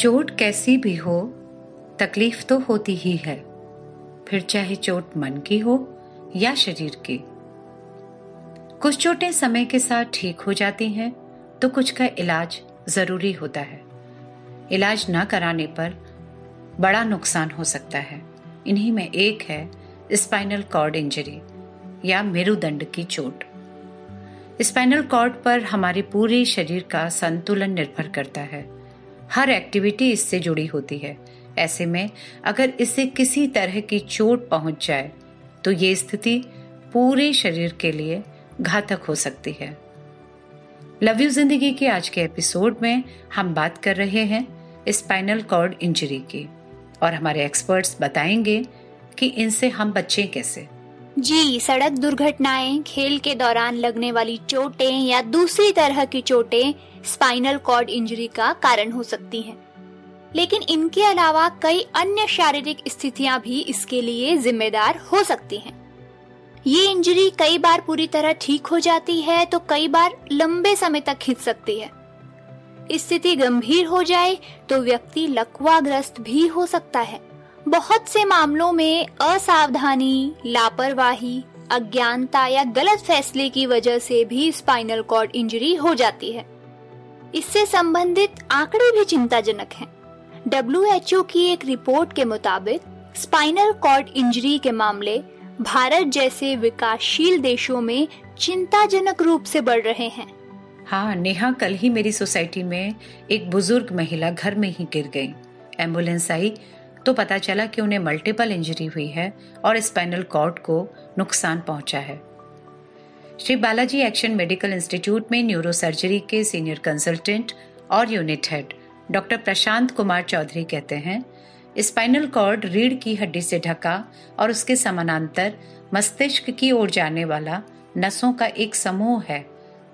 चोट कैसी भी हो, तकलीफ़ तो होती ही है। फिर चाहे चोट मन की हो या शरीर की। कुछ चोटें समय के साथ ठीक हो जाती हैं तो कुछ का इलाज ज़रूरी होता है। इलाज न कराने पर बड़ा नुकसान हो सकता है। इन्हीं में एक है स्पाइनल कॉर्ड इंजरी या मेरुदंड की चोट। स्पाइनल कॉर्ड पर हमारे पूरे शरीर का संतुलन निर्भर करता है। हर एक्टिविटी इससे जुड़ी होती है। ऐसे में, अगर इसे किसी तरह की चोट पहुँच जाए तो ये स्थिति पूरे शरीर के लिए घातक हो सकती है। लव यू ज़िंदगी के आज के एपिसोड में हम बात कर रहे हैं स्पाइनल कॉर्ड इंजरी की। और हमारे एक्सपर्ट्स बताएँगे कि इनसे हम बचें कैसे। जी, सड़क दुर्घटनाएँ, खेल के दौरान लगने वाली चोटें या दूसरी तरह की चोटें स्पाइनल कॉर्ड इंजरी का कारण हो सकती हैं। लेकिन इनके अलावा कई अन्य शारीरिक स्थितियाँ भी इसके लिए जिम्मेदार हो सकती हैं। ये इंजरी कई बार पूरी तरह ठीक हो जाती है तो कई बार लंबे समय तक खिंच सकती है स्थिति गंभीर हो जाए तो व्यक्ति लकवाग्रस्त भी हो सकता है बहुत से मामलों में असावधानी, लापरवाही, अज्ञानता या गलत फैसले की वजह से भी स्पाइनल कॉर्ड इंजरी हो जाती है। इससे संबंधित आंकड़े भी चिंताजनक हैं। डब्ल्यूएचओ की एक रिपोर्ट के मुताबिक स्पाइनल कॉर्ड इंजरी के मामले भारत जैसे विकासशील देशों में चिंताजनक रूप से बढ़ रहे हैं। हाँ नेहा, कल ही मेरी सोसाइटी में एक बुज़ुर्ग महिला घर में ही गिर गई। एंबुलेंस आई तो पता चला कि उन्हें मल्टीपल इंजरी हुई है और स्पाइनल कॉर्ड को नुकसान पहुँचा है। Shri Balaji action medical institute में न्यूरो सर्जरी के सीनियर कंसल्टेंट और unit head doctor Prashant Kumar Chaudhary कहते हैं स्पाइनल कॉर्ड रीढ़ की हड्डी से ढका और उसके समानांतर मस्तिष्क की ओर जाने वाला नसों का एक समूह है,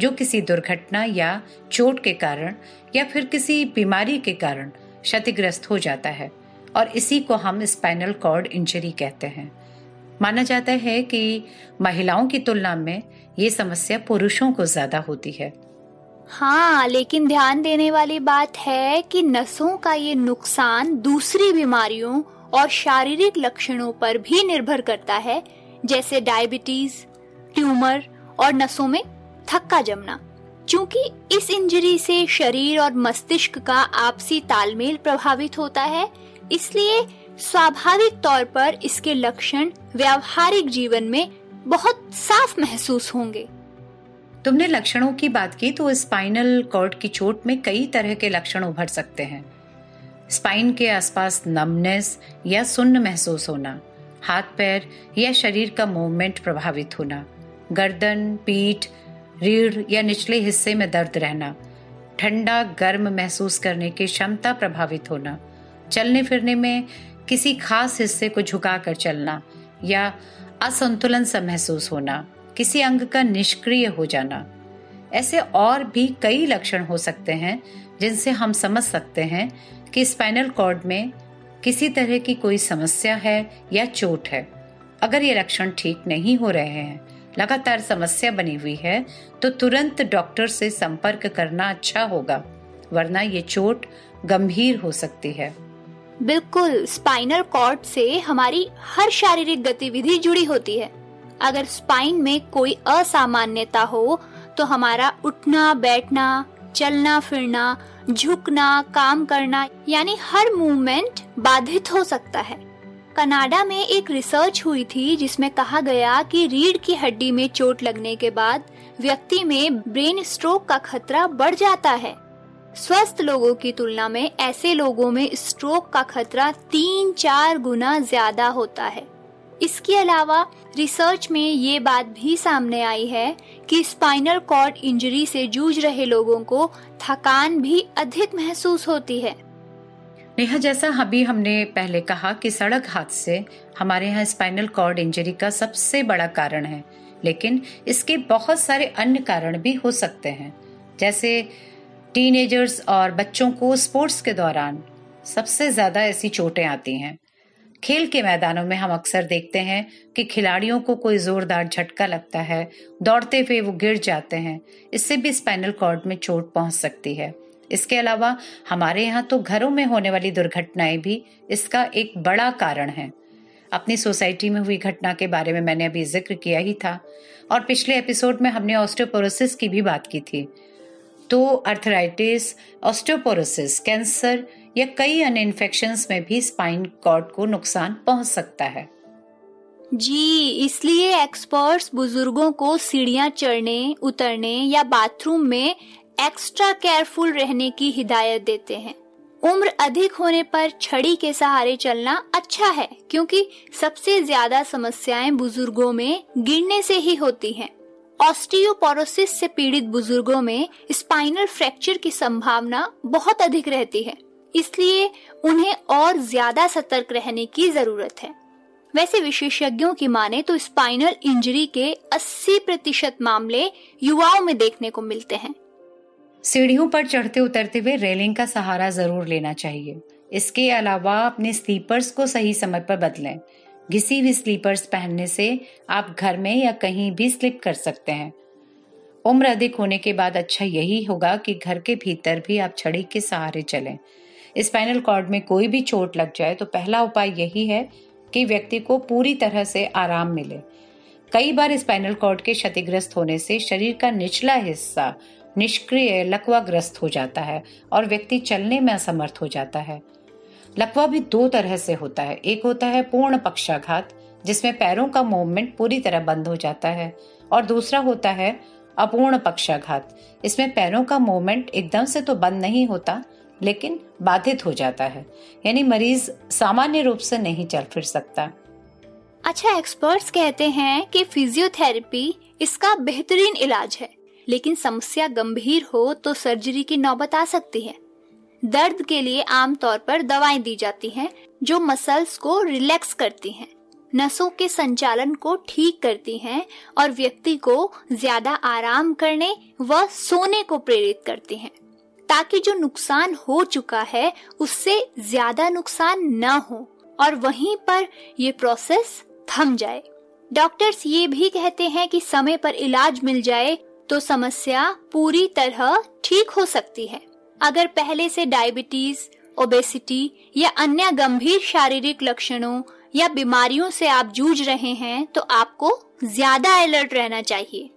जो किसी दुर्घटना या चोट के कारण या फिर किसी बीमारी के कारण क्षतिग्रस्त हो जाता है। और इसी को हम स्पाइनल कॉर्ड इंजरी कहते हैं। माना जाता है कि महिलाओं की तुलना में ये समस्या पुरुषों को ज़्यादा होती है। हाँ लेकिन ध्यान देने वाली बात है कि नसों का ये नुकसान दूसरी बीमारियों और शारीरिक लक्षणों पर भी निर्भर करता है, जैसे डायबिटीज़ ट्यूमर और नसों में थक्का जमना। क्योंकि इस इंजरी से शरीर और मस्तिष्क का आपसी तालमेल प्रभावित होता है इसलिए स्वाभाविक तौर पर इसके लक्षण व्यावहारिक जीवन में बहुत साफ़ महसूस होंगे। तुमने लक्षणों की बात की तो स्पाइनल कॉर्ड की चोट में कई तरह के लक्षण उभर सकते हैं। स्पाइन के आसपास नमनेस या सुन्न महसूस होना, हाथ पैर या शरीर का मूवमेंट प्रभावित होना, गर्दन, पीठ, रीढ़ या निचले हिस्से में दर्द रहना, ठंडा, गर्म महसूस करने की क्षमता प्रभावित होना चलने फिरने में किसी खास हिस्से को झुकाकर चलना या असंतुलन सा महसूस होना, किसी अंग का निष्क्रिय हो जाना, ऐसे और भी कई लक्षण हो सकते हैं जिनसे हम समझ सकते हैं कि स्पाइनल कॉर्ड में किसी तरह की कोई समस्या है या चोट है। अगर ये लक्षण ठीक नहीं हो रहे हैं, लगातार समस्या बनी हुई है तो तुरंत डॉक्टर से संपर्क करना अच्छा होगा, वरना ये चोट गंभीर हो सकती है। बिल्कुल स्पाइनल कॉर्ड से हमारी हर शारीरिक गतिविधि जुड़ी होती है। अगर स्पाइन में कोई असामान्यता हो तो हमारा उठना, बैठना, चलना, फिरना, झुकना, काम करना, यानी हर मूवमेंट बाधित हो सकता है। कनाडा में एक रिसर्च हुई थी, जिसमें कहा गया कि रीढ़ की हड्डी में चोट लगने के बाद व्यक्ति में ब्रेन स्ट्रोक का खतरा बढ़ जाता है। स्वस्थ लोगों की तुलना में ऐसे लोगों में स्ट्रोक का खतरा तीन चार गुना ज़्यादा होता है। इसके अलावा रिसर्च में ये बात भी सामने आई है कि स्पाइनल कॉर्ड इंजरी से जूझ रहे लोगों को थकान भी अधिक महसूस होती है। नेहा, जैसा अभी हमने पहले कहा कि सड़क हादसे हमारे यहाँ स्पाइनल कॉर्ड इंजरी का सबसे बड़ा कारण है, लेकिन इसके बहुत सारे अन्य कारण भी हो सकते हैं। जैसे टीनेजर्स और बच्चों को स्पोर्ट्स के दौरान सबसे ज़्यादा ऐसी चोटें आती हैं। खेल के मैदानों में हम अक्सर देखते हैं कि खिलाड़ियों को कोई जोरदार झटका लगता है, दौड़ते हुए वो गिर जाते हैं। इससे भी स्पाइनल कॉर्ड में चोट पहुँच सकती है। इसके अलावा हमारे यहाँ तो घरों में होने वाली दुर्घटनाएँ भी इसका एक बड़ा कारण है। अपनी सोसाइटी में हुई घटना के बारे में मैंने अभी ज़िक्र किया ही था। और पिछले एपिसोड में हमने ऑस्टियोपोरोसिस की भी बात की थी। तो अर्थराइटिस ऑस्टियोपोरोसिस कैंसर या कई अन्य इन्फेक्शन में भी स्पाइन कॉर्ड को नुकसान पहुँच सकता है जी, इसलिए एक्सपर्ट्स बुज़ुर्गों को सीढ़ियाँ चढ़ने, उतरने या बाथरूम में एक्स्ट्रा केयरफुल रहने की हिदायत देते हैं उम्र अधिक होने पर छड़ी के सहारे चलना अच्छा है, क्योंकि सबसे ज़्यादा समस्याएँ बुज़ुर्गों में गिरने से ही होती हैं। ऑस्टियोपोरोसिस से पीड़ित बुज़ुर्गों में स्पाइनल फ्रैक्चर की संभावना बहुत अधिक रहती है, इसलिए उन्हें और ज़्यादा सतर्क रहने की ज़रूरत है। वैसे विशेषज्ञों की माने तो स्पाइनल इंजरी के 80 प्रतिशत मामले युवाओं में देखने को मिलते हैं। सीढ़ियों पर चढ़ते उतरते हुए रेलिंग का सहारा ज़रूर लेना चाहिए। इसके अलावा अपने स्लीपर्स को सही समय पर बदलें। घिसी हुई स्लीपर्स पहनने से आप घर में या कहीं भी स्लिप कर सकते हैं। उम्र अधिक होने के बाद अच्छा यही होगा कि घर के भीतर भी आप छड़ी के सहारे चलें। स्पाइनल कॉर्ड में कोई भी चोट लग जाए तो पहला उपाय यही है कि व्यक्ति को पूरी तरह से आराम मिले। कई बार स्पाइनल कॉर्ड के क्षतिग्रस्त होने से शरीर का निचला हिस्सा निष्क्रिय लकवाग्रस्त हो जाता है और व्यक्ति चलने में असमर्थ हो जाता है। लकवा भी दो तरह से होता है। एक होता है पूर्ण पक्षाघात, जिसमें पैरों का मूवमेंट पूरी तरह बंद हो जाता है, और दूसरा होता है अपूर्ण पक्षाघात, इसमें पैरों का मूवमेंट एकदम से तो बंद नहीं होता, लेकिन बाधित हो जाता है। यानी मरीज़ सामान्य रूप से नहीं चल फिर सकता। अच्छा एक्सपर्ट्स कहते हैं कि फिजियोथेरेपी इसका बेहतरीन इलाज है, लेकिन समस्या गंभीर हो तो सर्जरी की नौबत आ सकती है। दर्द के लिए आमतौर पर दवाएँ दी जाती हैं, जो मसल्स को रिलैक्स करती हैं, नसों के संचालन को ठीक करती हैं और व्यक्ति को ज़्यादा आराम करने व सोने को प्रेरित करती हैं। ताकि जो नुकसान हो चुका है, उससे ज़्यादा नुकसान न हो और वहीं पर ये प्रोसेस थम जाए। डॉक्टर्स ये भी कहते हैं कि समय पर इलाज मिल जाए तो समस्या पूरी तरह ठीक हो सकती है। अगर पहले से डायबिटीज़ ओबेसिटी या अन्य गंभीर शारीरिक लक्षणों या बीमारियों से आप जूझ रहे हैं तो आपको ज़्यादा अलर्ट रहना चाहिए।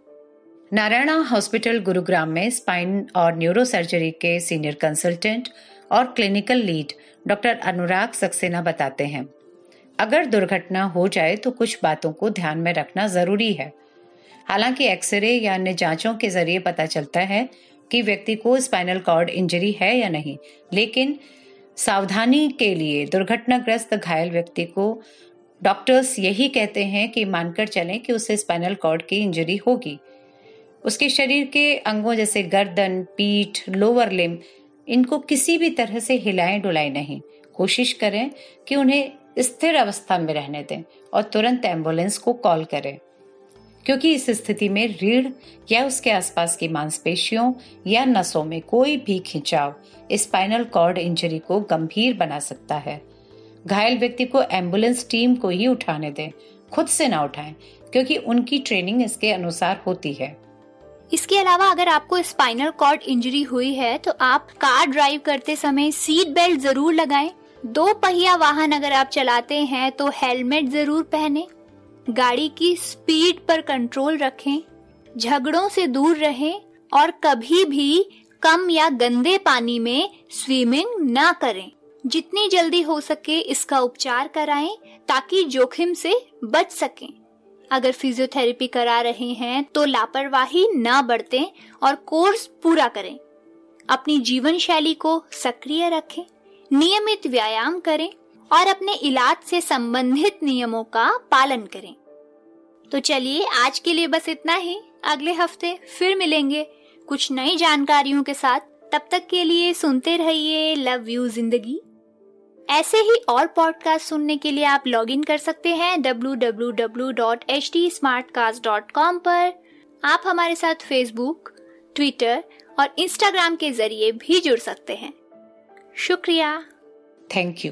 नारायणा हॉस्पिटल गुरुग्राम में स्पाइन और न्यूरो सर्जरी के सीनियर कंसल्टेंट और clinical lead doctor Anurag Saxena बताते हैं। अगर दुर्घटना हो जाए तो कुछ बातों को ध्यान में रखना ज़रूरी है। हालाँकि एक्सरे या अन्य जांचों के ज़रिए पता चलता है कि व्यक्ति को स्पाइनल कॉर्ड इंजरी है या नहीं। लेकिन सावधानी के लिए दुर्घटनाग्रस्त घायल व्यक्ति को डॉक्टर्स यही कहते हैं कि मानकर चलें कि उसे स्पाइनल कॉर्ड की इंजरी होगी। उसके शरीर के अंगों जैसे गर्दन, पीठ लोअर लिम इनको किसी भी तरह से हिलाएँ डुलाएँ नहीं। कोशिश करें कि उन्हें स्थिर अवस्था में रहने दें और तुरंत एंबुलेंस को कॉल करें। क्योंकि इस स्थिति में रीढ़ या उसके आसपास की मांसपेशियों या नसों में कोई भी खिंचाव स्पाइनल कॉर्ड इंजरी को गंभीर बना सकता है। घायल व्यक्ति को एंबुलेंस टीम को ही उठाने दें। खुद से ना उठाएँ, क्योंकि उनकी ट्रेनिंग इसके अनुसार होती है। इसके अलावा अगर आपको स्पाइनल कॉर्ड इंजरी हुई है तो आप कार ड्राइव करते समय सीट बेल्ट ज़रूर लगाएँ। दो पहिया वाहन अगर आप चलाते हैं तो हेलमेट ज़रूर पहने। गाड़ी की स्पीड पर कंट्रोल रखें, झगड़ों से दूर रहें और कभी भी कम या गंदे पानी में स्विमिंग ना करें। जितनी जल्दी हो सके इसका उपचार कराएँ ताकि जोखिम से बच सकें। अगर फिजियोथेरेपी करा रहे हैं तो लापरवाही न बरतें और कोर्स पूरा करें। अपनी जीवन शैली को सक्रिय रखें, नियमित व्यायाम करें और अपने इलाज से संबंधित नियमों का पालन करें। तो चलिए, आज के लिए बस इतना ही। अगले हफ़्ते फिर मिलेंगे कुछ नई जानकारियों के साथ। तब तक के लिए सुनते रहिए लव यू ज़िंदगी। ऐसे ही और पॉडकास्ट सुनने के लिए आप लॉग इन कर सकते हैं www.htsmartcast.com पर। आप हमारे साथ फेसबुक ट्विटर और इंस्टाग्राम के ज़रिए भी जुड़ सकते हैं। शुक्रिया। Thank you